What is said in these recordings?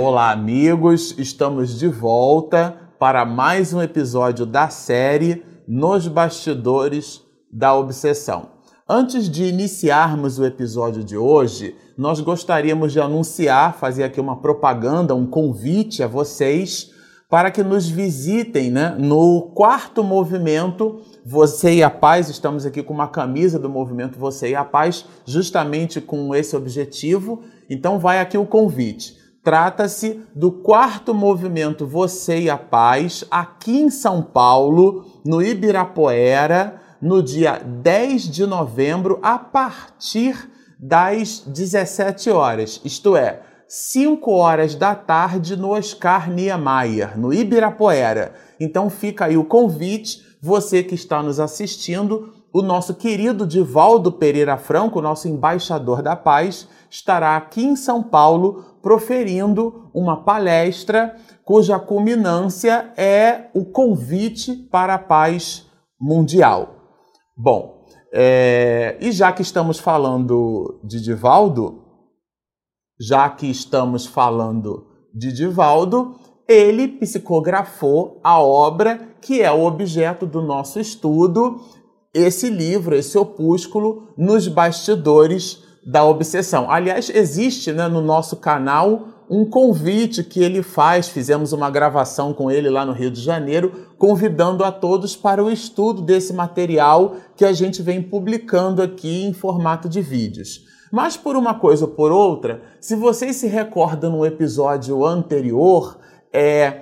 Olá, amigos! Estamos de volta para mais um episódio da série Nos Bastidores da Obsessão. Antes de iniciarmos o episódio de hoje, nós gostaríamos de anunciar, fazer aqui uma propaganda, um convite a vocês para que nos visitem né, no quarto movimento Você e a Paz. Estamos aqui com uma camisa do movimento Você e a Paz, justamente com esse objetivo. Então, vai aqui o convite. Trata-se do quarto movimento Você e a Paz, aqui em São Paulo, no Ibirapuera, no dia 10 de novembro, a partir das 17 horas, isto é, 5 horas da tarde no Oscar Niemeyer, no Ibirapuera. Então fica aí o convite, você que está nos assistindo, o nosso querido Divaldo Pereira Franco, nosso embaixador da paz, estará aqui em São Paulo proferindo uma palestra cuja culminância é o convite para a paz mundial. Bom, é, e já que estamos falando de Divaldo, já que estamos falando de Divaldo, ele psicografou a obra que é o objeto do nosso estudo, esse livro, esse opúsculo, Nos Bastidores da Obsessão. Aliás, existe né, no nosso canal um convite que ele faz, fizemos uma gravação com ele lá no Rio de Janeiro, convidando a todos para o estudo desse material que a gente vem publicando aqui em formato de vídeos. Mas por uma coisa ou por outra, se vocês se recordam no episódio anterior, é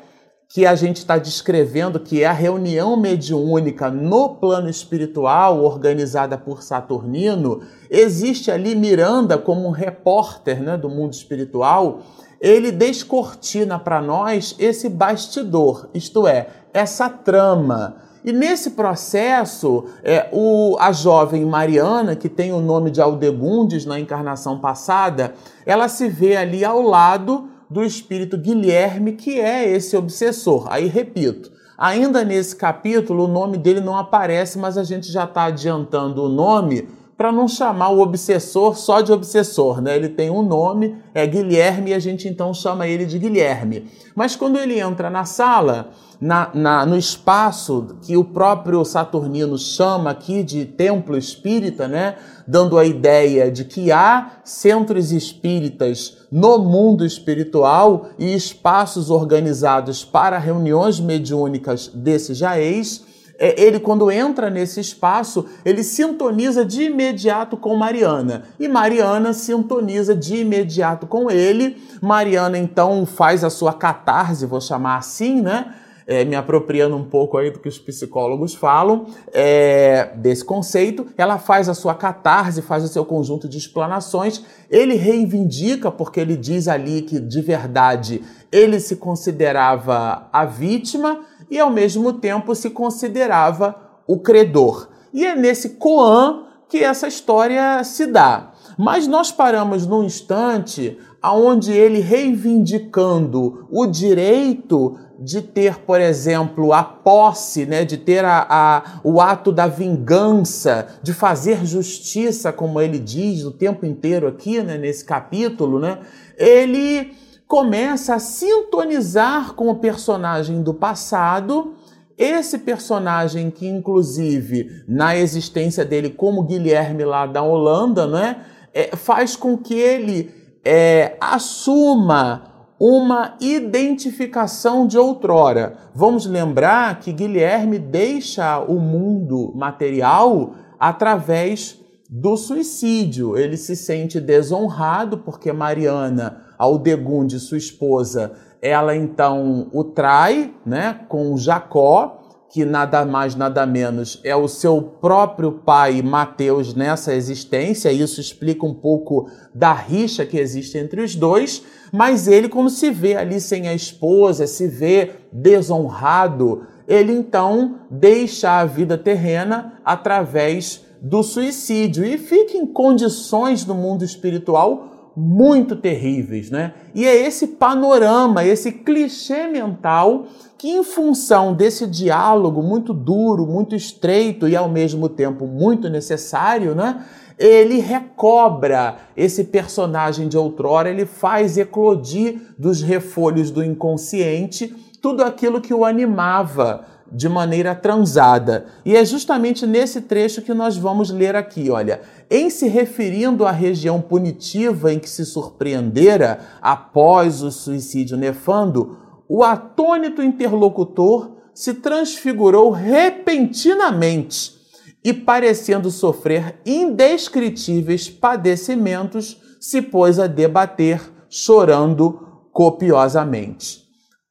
que a gente está descrevendo que é a reunião mediúnica no plano espiritual organizada por Saturnino, existe ali Miranda como um repórter né, do mundo espiritual, ele descortina para nós esse bastidor, isto é, essa trama. E nesse processo, é, o, a jovem Mariana, que tem o nome de Aldegundes na encarnação passada, ela se vê ali ao lado do espírito Guilherme, que é esse obsessor. Aí repito, ainda nesse capítulo o nome dele não aparece, mas a gente já está adiantando o nome para não chamar o obsessor só de obsessor, né? Ele tem um nome, é Guilherme, e a gente então chama ele de Guilherme. Mas quando ele entra na sala, na, na, no espaço que o próprio Saturnino chama aqui de templo espírita, né? Dando a ideia de que há centros espíritas no mundo espiritual e espaços organizados para reuniões mediúnicas desses jaez ele, quando entra nesse espaço, ele sintoniza de imediato com Mariana. E Mariana sintoniza de imediato com ele. Mariana, então, faz a sua catarse, vou chamar assim, né? É, me apropriando um pouco aí do que os psicólogos falam é, desse conceito, ela faz a sua catarse, faz o seu conjunto de explanações, ele reivindica, porque ele diz ali que de verdade ele se considerava a vítima, e ao mesmo tempo se considerava o credor. E é nesse Coan que essa história se dá. Mas nós paramos num instante aonde ele reivindicando o direito de ter, por exemplo, a posse, né, de ter a, a, o ato da vingança, de fazer justiça, como ele diz o tempo inteiro aqui, né, nesse capítulo, né, ele começa a sintonizar com o personagem do passado. Esse personagem que, inclusive, na existência dele como Guilherme lá da Holanda, né, é, faz com que ele é, assuma uma identificação de outrora. Vamos lembrar que Guilherme deixa o mundo material através do suicídio. Ele se sente desonrado porque Mariana Aldegunde, sua esposa, ela então o trai, né, com Jacó, que nada mais nada menos é o seu próprio pai Mateus nessa existência. Isso explica um pouco da rixa que existe entre os dois, mas ele como se vê ali sem a esposa, se vê desonrado, ele então deixa a vida terrena através do suicídio e fica em condições no mundo espiritual muito terríveis, né? E é esse panorama, esse clichê mental que, em função desse diálogo muito duro, muito estreito e ao mesmo tempo muito necessário, né? Ele recobra esse personagem de outrora, ele faz eclodir dos refolhos do inconsciente tudo aquilo que o animava de maneira transada. E é justamente nesse trecho que nós vamos ler aqui, olha. Em se referindo à região punitiva em que se surpreendera após o suicídio nefando, o atônito interlocutor se transfigurou repentinamente e, parecendo sofrer indescritíveis padecimentos, se pôs a debater, chorando copiosamente.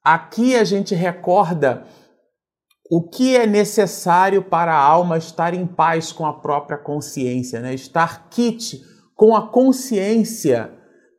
Aqui a gente recorda o que é necessário para a alma estar em paz com a própria consciência, né? estar quite com a consciência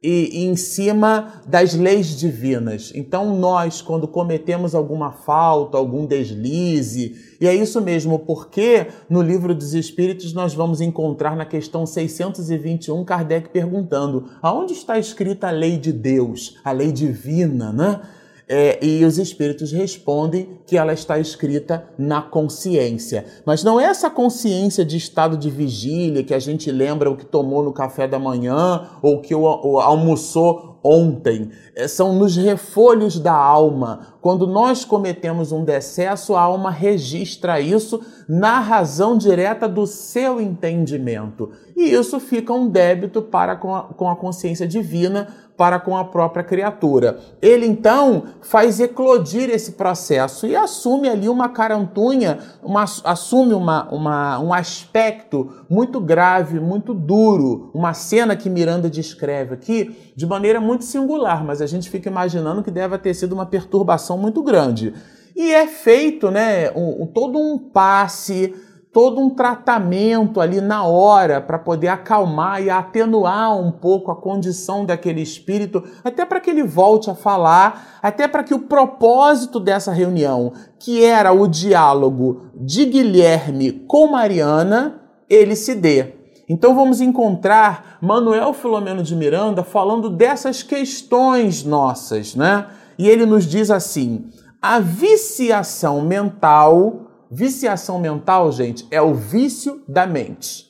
e, e, em cima das leis divinas. Então, nós, quando cometemos alguma falta, algum deslize, e é isso mesmo, porque no livro dos Espíritos nós vamos encontrar na questão 621 Kardec perguntando: aonde está escrita a lei de Deus, a lei divina, né? É, e os espíritos respondem que ela está escrita na consciência. Mas não é essa consciência de estado de vigília que a gente lembra o que tomou no café da manhã ou que o, o almoçou ontem. É, são nos refolhos da alma. Quando nós cometemos um decesso, a alma registra isso na razão direta do seu entendimento. E isso fica um débito para com a, com a consciência divina para com a própria criatura. Ele então faz eclodir esse processo e assume ali uma carantunha, uma, assume uma, uma, um aspecto muito grave, muito duro, uma cena que Miranda descreve aqui de maneira muito singular, mas a gente fica imaginando que deve ter sido uma perturbação muito grande. E é feito né, um, todo um passe todo um tratamento ali na hora para poder acalmar e atenuar um pouco a condição daquele espírito, até para que ele volte a falar, até para que o propósito dessa reunião, que era o diálogo de Guilherme com Mariana, ele se dê. Então vamos encontrar Manuel Filomeno de Miranda falando dessas questões nossas, né? E ele nos diz assim: a viciação mental Viciação mental, gente, é o vício da mente.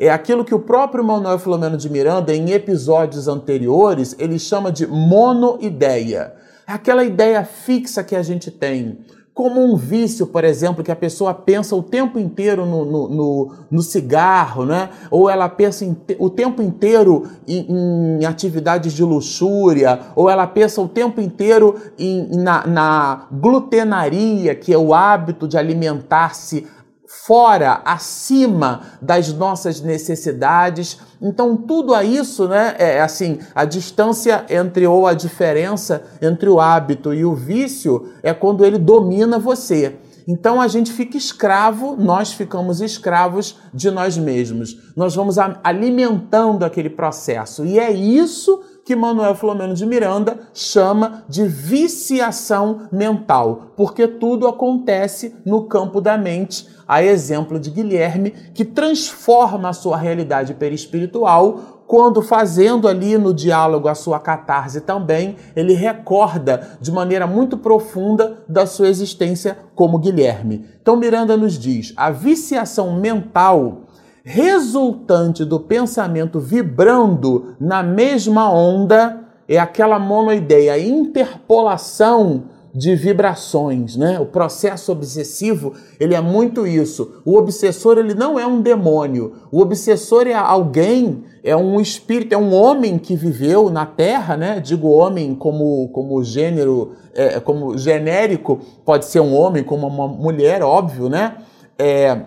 É aquilo que o próprio Manuel Filomeno de Miranda, em episódios anteriores, ele chama de monoideia. É aquela ideia fixa que a gente tem como um vício, por exemplo, que a pessoa pensa o tempo inteiro no, no, no, no cigarro, né? ou ela pensa em, o tempo inteiro em, em, atividades de luxúria, ou ela pensa o tempo inteiro em, na, na glutenaria, que é o hábito de alimentar-se fora, acima das nossas necessidades. Então, tudo a isso, né, é assim, a distância entre ou a diferença entre o hábito e o vício é quando ele domina você. Então a gente fica escravo, nós ficamos escravos de nós mesmos. Nós vamos alimentando aquele processo. E é isso que Manuel Filomeno de Miranda chama de viciação mental, porque tudo acontece no campo da mente, a exemplo de Guilherme, que transforma a sua realidade perispiritual quando fazendo ali no diálogo a sua catarse também, ele recorda de maneira muito profunda da sua existência como Guilherme. Então Miranda nos diz: a viciação mental resultante do pensamento vibrando na mesma onda é aquela monoideia, a interpolação de vibrações, né? O processo obsessivo, ele é muito isso. O obsessor, ele não é um demônio. O obsessor é alguém, é um espírito, é um homem que viveu na Terra, né? Digo homem como, como gênero, é, como genérico, pode ser um homem como uma mulher, óbvio, né? É,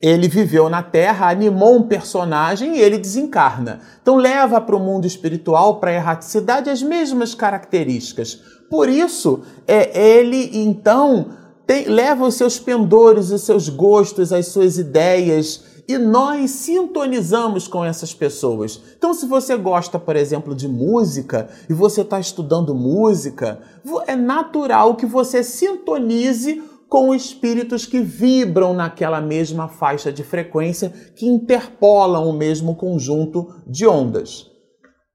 ele viveu na Terra, animou um personagem e ele desencarna. Então leva para o mundo espiritual, para a erraticidade, as mesmas características. Por isso, é, ele então tem, leva os seus pendores, os seus gostos, as suas ideias, e nós sintonizamos com essas pessoas. Então, se você gosta, por exemplo, de música e você está estudando música, é natural que você sintonize com espíritos que vibram naquela mesma faixa de frequência, que interpolam o mesmo conjunto de ondas.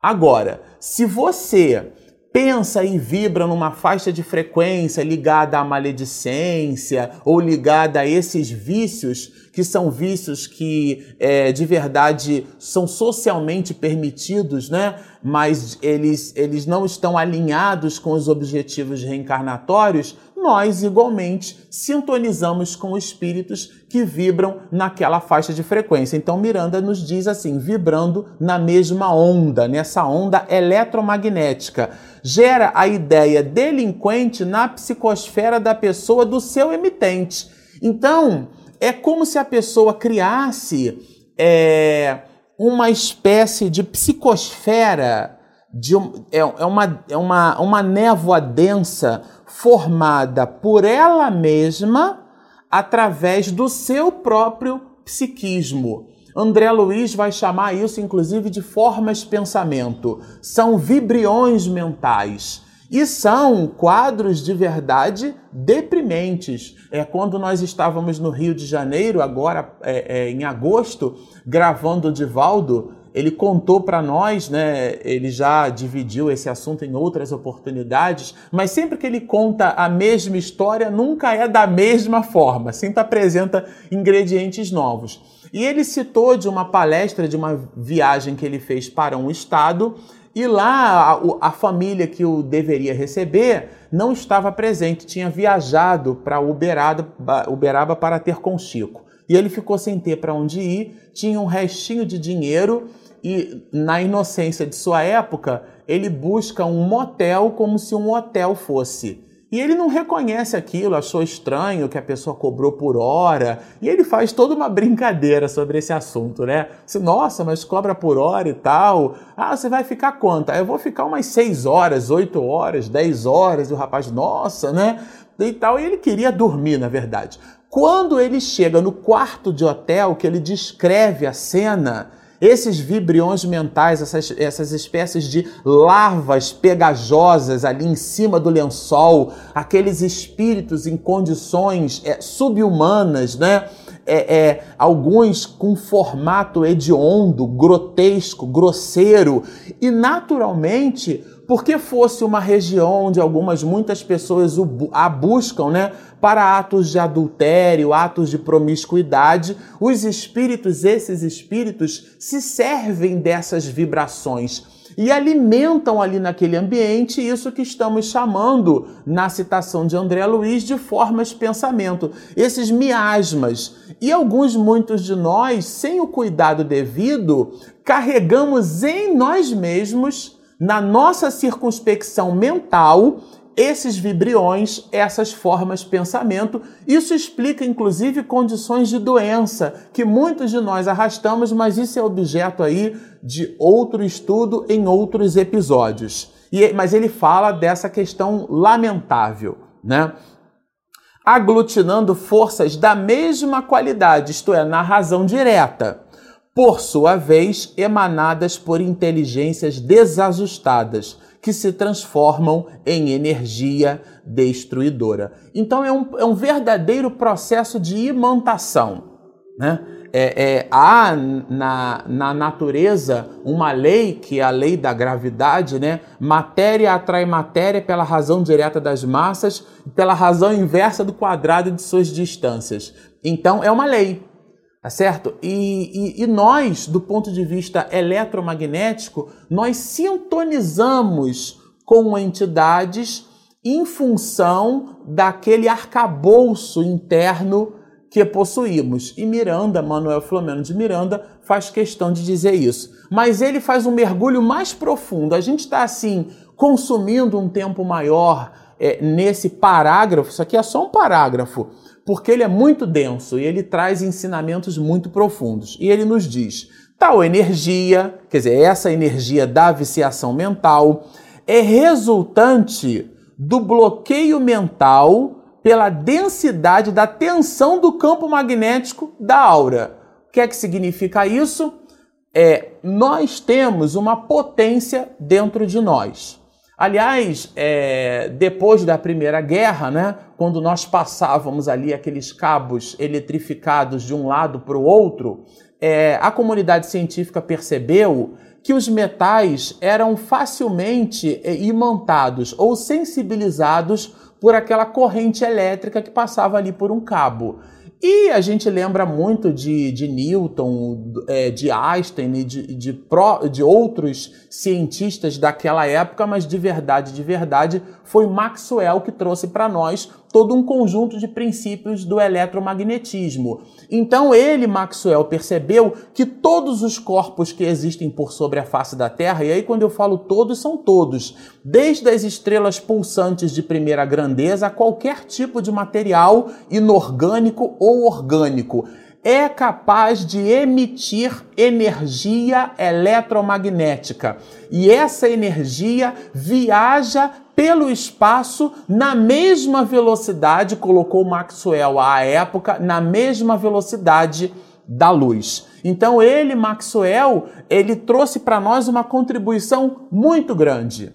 Agora, se você pensa e vibra numa faixa de frequência ligada à maledicência ou ligada a esses vícios, que são vícios que é, de verdade são socialmente permitidos, né? mas eles, eles não estão alinhados com os objetivos reencarnatórios, nós igualmente sintonizamos com espíritos que vibram naquela faixa de frequência. Então Miranda nos diz assim, vibrando na mesma onda, nessa onda eletromagnética, gera a ideia delinquente na psicosfera da pessoa do seu emitente. Então, é como se a pessoa criasse é, uma espécie de psicosfera, de, é, é, uma, é uma, uma névoa densa formada por ela mesma através do seu próprio psiquismo. André Luiz vai chamar isso, inclusive, de formas pensamento. São vibriões mentais. E são quadros de verdade deprimentes. É quando nós estávamos no Rio de Janeiro, agora é, é, em agosto, gravando o Divaldo, ele contou para nós, né? Ele já dividiu esse assunto em outras oportunidades, mas sempre que ele conta a mesma história, nunca é da mesma forma, sempre apresenta ingredientes novos. E ele citou de uma palestra, de uma viagem que ele fez para um estado, e lá a, a família que o deveria receber não estava presente, tinha viajado para Uberaba, Uberaba para ter com Chico. E ele ficou sem ter para onde ir, tinha um restinho de dinheiro e na inocência de sua época, ele busca um motel como se um hotel fosse. E ele não reconhece aquilo, achou estranho que a pessoa cobrou por hora, e ele faz toda uma brincadeira sobre esse assunto, né? Se, nossa, mas cobra por hora e tal. Ah, você vai ficar quanto? Eu vou ficar umas 6 horas, 8 horas, 10 horas, e o rapaz, nossa, né? E tal, e ele queria dormir, na verdade. Quando ele chega no quarto de hotel, que ele descreve a cena, esses vibriões mentais, essas, essas espécies de larvas pegajosas ali em cima do lençol, aqueles espíritos em condições é, subhumanas, né? É, é, alguns com formato hediondo, grotesco, grosseiro, e naturalmente porque fosse uma região onde algumas muitas pessoas a buscam, né, para atos de adultério, atos de promiscuidade, os espíritos, esses espíritos, se servem dessas vibrações e alimentam ali naquele ambiente isso que estamos chamando, na citação de André Luiz, de formas de pensamento, esses miasmas. E alguns, muitos de nós, sem o cuidado devido, carregamos em nós mesmos na nossa circunspecção mental esses vibriões, essas formas de pensamento. Isso explica, inclusive, condições de doença que muitos de nós arrastamos, mas isso é objeto aí de outro estudo em outros episódios. E, mas ele fala dessa questão lamentável, né? Aglutinando forças da mesma qualidade, isto é, na razão direta por sua vez, emanadas por inteligências desajustadas, que se transformam em energia destruidora. Então é um, é um verdadeiro processo de imantação. Né? É, é, há na, na natureza uma lei, que é a lei da gravidade, né? matéria atrai matéria pela razão direta das massas, pela razão inversa do quadrado de suas distâncias. Então é uma lei. Tá certo? E, e, e, nós, do ponto de vista eletromagnético, nós sintonizamos com entidades em função daquele arcabouço interno que possuímos. E Miranda, Manuel Flamengo de Miranda, faz questão de dizer isso. Mas ele faz um mergulho mais profundo. A gente está assim, consumindo um tempo maior é, nesse parágrafo. Isso aqui é só um parágrafo porque ele é muito denso e ele traz ensinamentos muito profundos. E ele nos diz: tal energia, quer dizer, essa energia da viciação mental, é resultante do bloqueio mental pela densidade da tensão do campo magnético da aura. O que é que significa isso? É, nós temos uma potência dentro de nós. Aliás, é, depois da Primeira Guerra, né, quando nós passávamos ali aqueles cabos eletrificados de um lado para o outro, é, a comunidade científica percebeu que os metais eram facilmente eh, imantados ou sensibilizados por aquela corrente elétrica que passava ali por um cabo. E a gente lembra muito de, de Newton, é, de Einstein e de, de, de outros cientistas daquela época, mas de verdade, de verdade, foi Maxwell que trouxe para nós todo um conjunto de princípios do eletromagnetismo. Então ele, Maxwell, percebeu que todos os corpos que existem por sobre a face da Terra, e aí quando eu falo todos, são todos, desde as estrelas pulsantes de primeira grandeza a qualquer tipo de material inorgânico ou orgânico, é capaz de emitir energia eletromagnética. E essa energia viaja pelo espaço na mesma velocidade, colocou Maxwell à época, na mesma velocidade da luz. Então ele, Maxwell, ele trouxe para nós uma contribuição muito grande.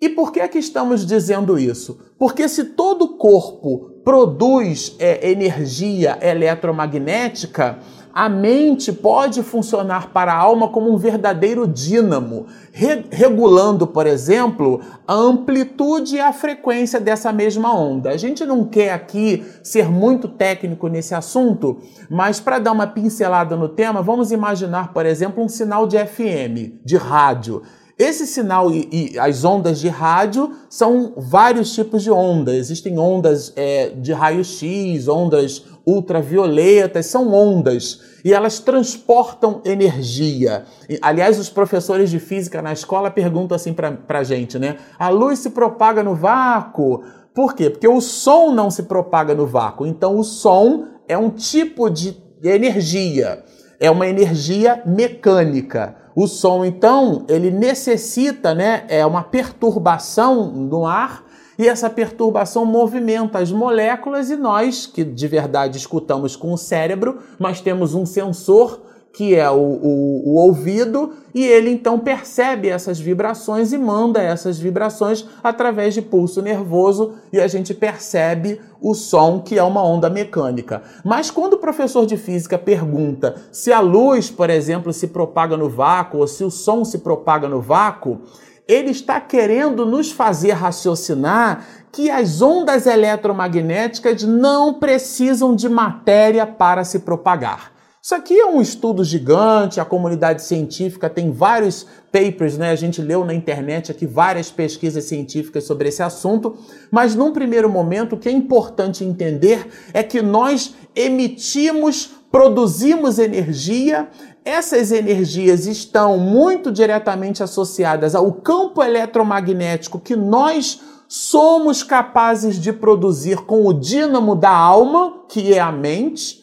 E por que que estamos dizendo isso? Porque se todo corpo produz é, energia eletromagnética, a mente pode funcionar para a alma como um verdadeiro dínamo, re regulando, por exemplo, a amplitude e a frequência dessa mesma onda. A gente não quer aqui ser muito técnico nesse assunto, mas para dar uma pincelada no tema, vamos imaginar, por exemplo, um sinal de FM, de rádio. Esse sinal e, e, as ondas de rádio são vários tipos de ondas. Existem ondas é, de raio-x, ondas ultravioletas, são ondas e elas transportam energia. E, aliás, os professores de física na escola perguntam assim para a gente, né? A luz se propaga no vácuo. Por quê? Porque o som não se propaga no vácuo. Então, o som é um tipo de energia, é uma energia mecânica. O som, então, ele necessita, né, é uma perturbação no ar e essa perturbação movimenta as moléculas e nós, que de verdade escutamos com o cérebro, mas temos um sensor que é o, o, o, ouvido, e ele então percebe essas vibrações e manda essas vibrações através de pulso nervoso, e a gente percebe o som, que é uma onda mecânica. Mas quando o professor de física pergunta se a luz, por exemplo, se propaga no vácuo, ou se o som se propaga no vácuo, ele está querendo nos fazer raciocinar que as ondas eletromagnéticas não precisam de matéria para se propagar. Isso aqui é um estudo gigante, a comunidade científica tem vários papers, né? A gente leu na internet aqui várias pesquisas científicas sobre esse assunto, mas num primeiro momento o que é importante entender é que nós emitimos, produzimos energia essas energias estão muito diretamente associadas ao campo eletromagnético que nós somos capazes de produzir com o dínamo da alma, que é a mente,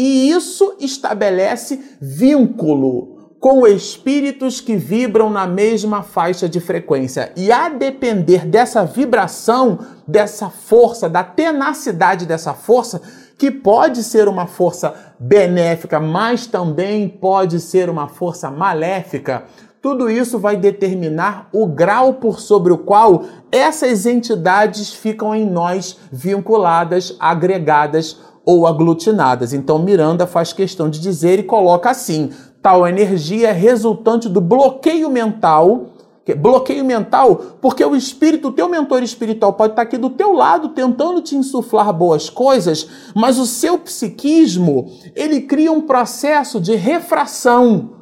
e isso estabelece vínculo com espíritos que vibram na mesma faixa de frequência. E a depender dessa vibração, dessa força, da tenacidade dessa força, que pode ser uma força benéfica, mas também pode ser uma força maléfica. Tudo isso vai determinar o grau por sobre o qual essas entidades ficam em nós vinculadas, agregadas ou aglutinadas. Então Miranda faz questão de dizer e coloca assim: tal energia é resultante do bloqueio mental bloqueio mental, porque o espírito, o teu mentor espiritual pode estar aqui do teu lado tentando te insuflar boas coisas, mas o seu psiquismo, ele cria um processo de refração.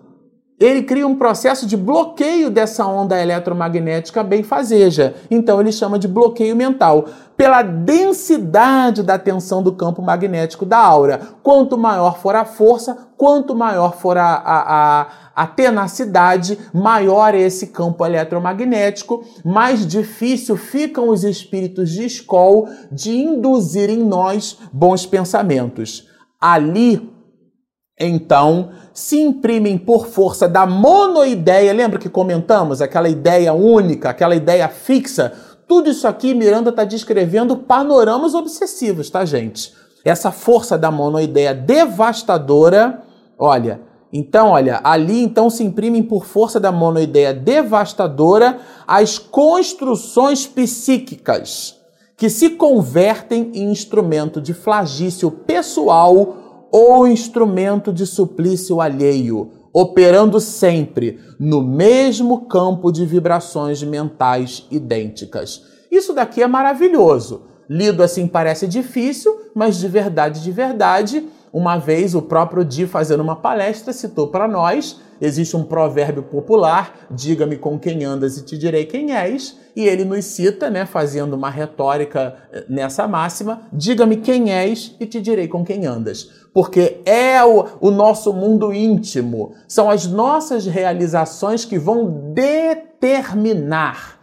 Ele cria um processo de bloqueio dessa onda eletromagnética benfazeja. Então ele chama de bloqueio mental pela densidade da tensão do campo magnético da aura. Quanto maior for a força, quanto maior for a, a, a, a tenacidade, maior é esse campo eletromagnético, mais difícil ficam os espíritos de escola de induzir em nós bons pensamentos. Ali, então, se imprimem por força da monoideia, lembra que comentamos? Aquela ideia única, aquela ideia fixa. Tudo isso aqui, Miranda está descrevendo panoramas obsessivos, tá, gente? Essa força da monoideia devastadora, olha, então, olha, ali então se imprimem por força da monoideia devastadora as construções psíquicas que se convertem em instrumento de flagício pessoal ou instrumento de suplício alheio operando sempre no mesmo campo de vibrações mentais idênticas. Isso daqui é maravilhoso. Lido assim parece difícil, mas de verdade, de verdade, uma vez o próprio Di fazendo uma palestra citou para nós, existe um provérbio popular, diga-me com quem andas e te direi quem és, e ele nos cita, né, fazendo uma retórica eh, nessa máxima, diga-me quem és e te direi com quem andas. Porque é o, o nosso mundo íntimo, são as nossas realizações que vão determinar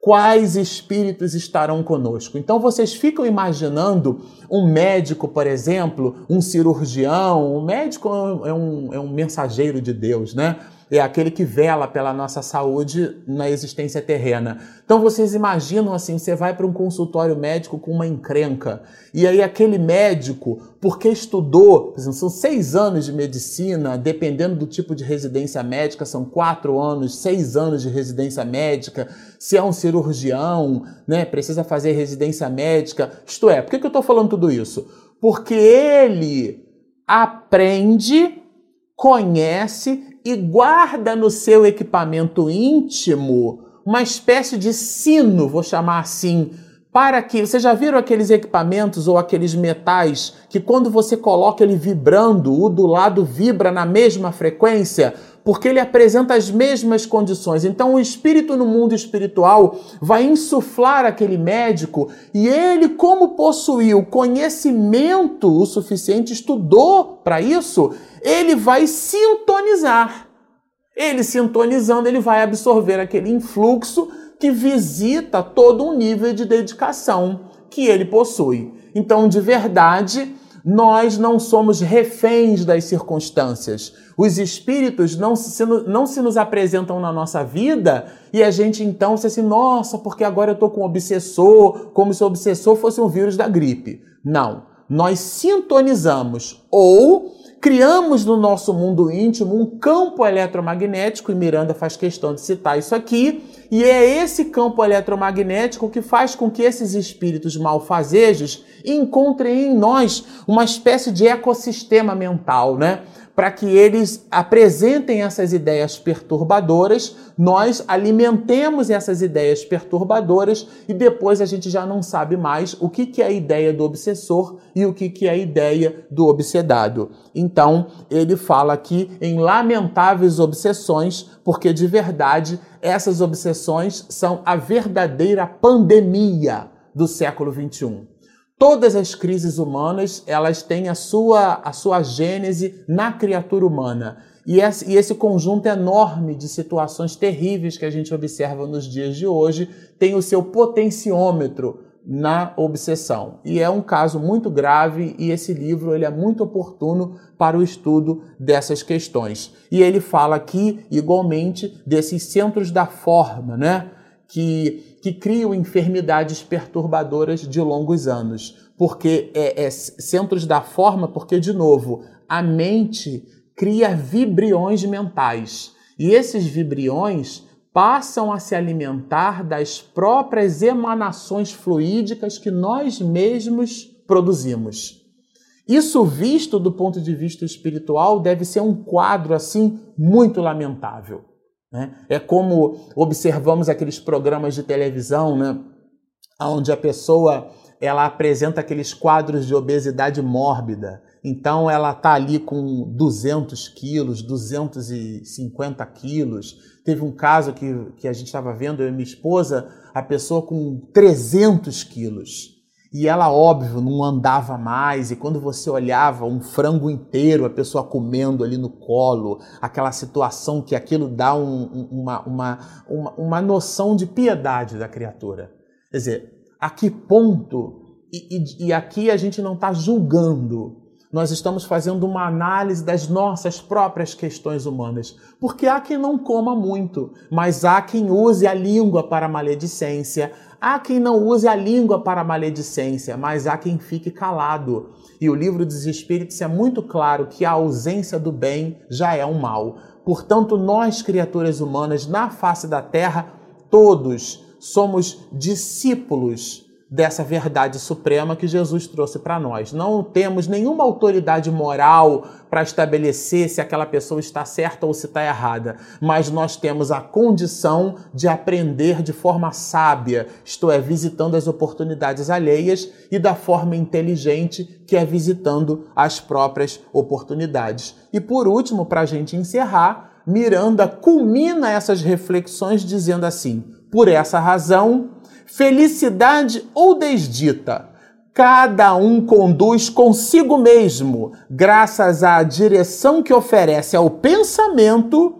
quais espíritos estarão conosco. Então vocês ficam imaginando um médico, por exemplo, um cirurgião, um médico é um, é um mensageiro de Deus, né? É aquele que vela pela nossa saúde na existência terrena. Então vocês imaginam assim, você vai para um consultório médico com uma encrenca, e aí aquele médico, porque estudou, por exemplo, são seis anos de medicina, dependendo do tipo de residência médica, são quatro anos, seis anos de residência médica, se é um cirurgião, né, precisa fazer residência médica. Isto é, por que, que eu estou falando tudo isso? Porque ele aprende, conhece e guarda no seu equipamento íntimo uma espécie de sino, vou chamar assim, para que. Vocês já viram aqueles equipamentos ou aqueles metais que quando você coloca ele vibrando, o do lado vibra na mesma frequência? Porque ele apresenta as mesmas condições. Então, o espírito no mundo espiritual vai insuflar aquele médico e ele, como possuiu conhecimento o suficiente, estudou para isso, ele vai sintonizar. Ele sintonizando, ele vai absorver aquele influxo que visita todo um nível de dedicação que ele possui. Então, de verdade, nós não somos reféns das circunstâncias. Os espíritos não se, não se nos apresentam na nossa vida e a gente então se assim, nossa, porque agora eu estou com um obsessor, como se o obsessor fosse um vírus da gripe. Não. Nós sintonizamos ou criamos no nosso mundo íntimo um campo eletromagnético, e Miranda faz questão de citar isso aqui, e é esse campo eletromagnético que faz com que esses espíritos malfazejos encontrem em nós uma espécie de ecossistema mental, né? Para que eles apresentem essas ideias perturbadoras, nós alimentemos essas ideias perturbadoras e depois a gente já não sabe mais o que, que é a ideia do obsessor e o que, que é a ideia do obsedado. Então, ele fala aqui em lamentáveis obsessões, porque de verdade essas obsessões são a verdadeira pandemia do século XXI. Todas as crises humanas, elas têm a sua, a sua gênese na criatura humana. E esse, conjunto enorme de situações terríveis que a gente observa nos dias de hoje tem o seu potenciômetro na obsessão. E é um caso muito grave e esse livro ele é muito oportuno para o estudo dessas questões. E ele fala aqui, igualmente, desses centros da forma, né? Que que criam enfermidades perturbadoras de longos anos. Porque é, é centros da forma, porque, de novo, a mente cria vibriões mentais. E esses vibriões passam a se alimentar das próprias emanações fluídicas que nós mesmos produzimos. Isso visto do ponto de vista espiritual deve ser um quadro assim muito lamentável. Né? É como observamos aqueles programas de televisão, né? onde a pessoa ela apresenta aqueles quadros de obesidade mórbida. Então ela está ali com 200 quilos, 250 quilos. Teve um caso que, que a gente estava vendo, eu e minha esposa, a pessoa com 300 quilos. E ela, óbvio, não andava mais, e quando você olhava um frango inteiro, a pessoa comendo ali no colo, aquela situação que aquilo dá um, uma, uma, uma, uma, noção de piedade da criatura. Quer dizer, a que ponto, e, e, e aqui a gente não está julgando, nós estamos fazendo uma análise das nossas próprias questões humanas. Porque há quem não coma muito, mas há quem use a língua para maledicência, Há quem não use a língua para maledicência, mas há quem fique calado. E o livro dos Espíritos é muito claro que a ausência do bem já é um mal. Portanto, nós, criaturas humanas, na face da terra, todos somos discípulos dessa verdade suprema que Jesus trouxe para nós. Não temos nenhuma autoridade moral para estabelecer se aquela pessoa está certa ou se está errada, mas nós temos a condição de aprender de forma sábia, isto é, visitando as oportunidades alheias e da forma inteligente, que é visitando as próprias oportunidades. E por último, para a gente encerrar, Miranda culmina essas reflexões dizendo assim: por essa razão, felicidade ou desdita, cada um conduz consigo mesmo, graças à direção que oferece ao pensamento,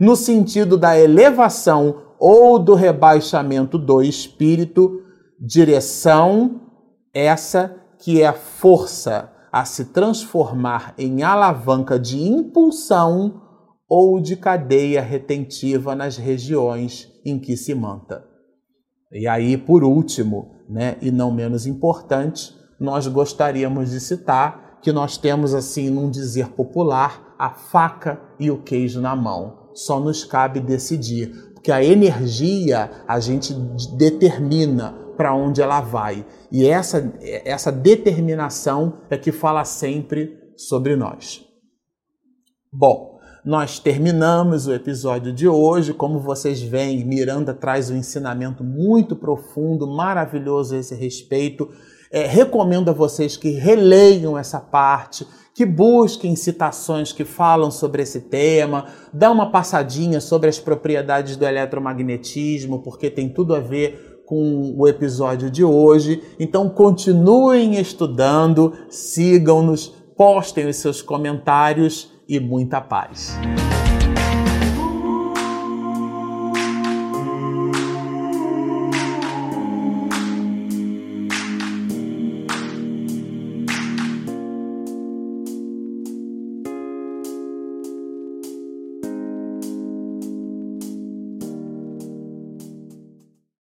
no sentido da elevação ou do rebaixamento do espírito, direção essa que é a força a se transformar em alavanca de impulsão ou de cadeia retentiva nas regiões em que se manta. E aí, por último, né, e não menos importante, nós gostaríamos de citar que nós temos, assim, num dizer popular, a faca e o queijo na mão. Só nos cabe decidir, porque a energia a gente determina para onde ela vai. E essa, essa determinação é que fala sempre sobre nós. Bom, nós terminamos o episódio de hoje. Como vocês veem, Miranda traz um ensinamento muito profundo, maravilhoso a esse respeito. É, recomendo a vocês que releiam essa parte, que busquem citações que falam sobre esse tema, dá uma passadinha sobre as propriedades do eletromagnetismo, porque tem tudo a ver com o episódio de hoje. Então continuem estudando, sigam-nos, postem os seus comentários e muita paz.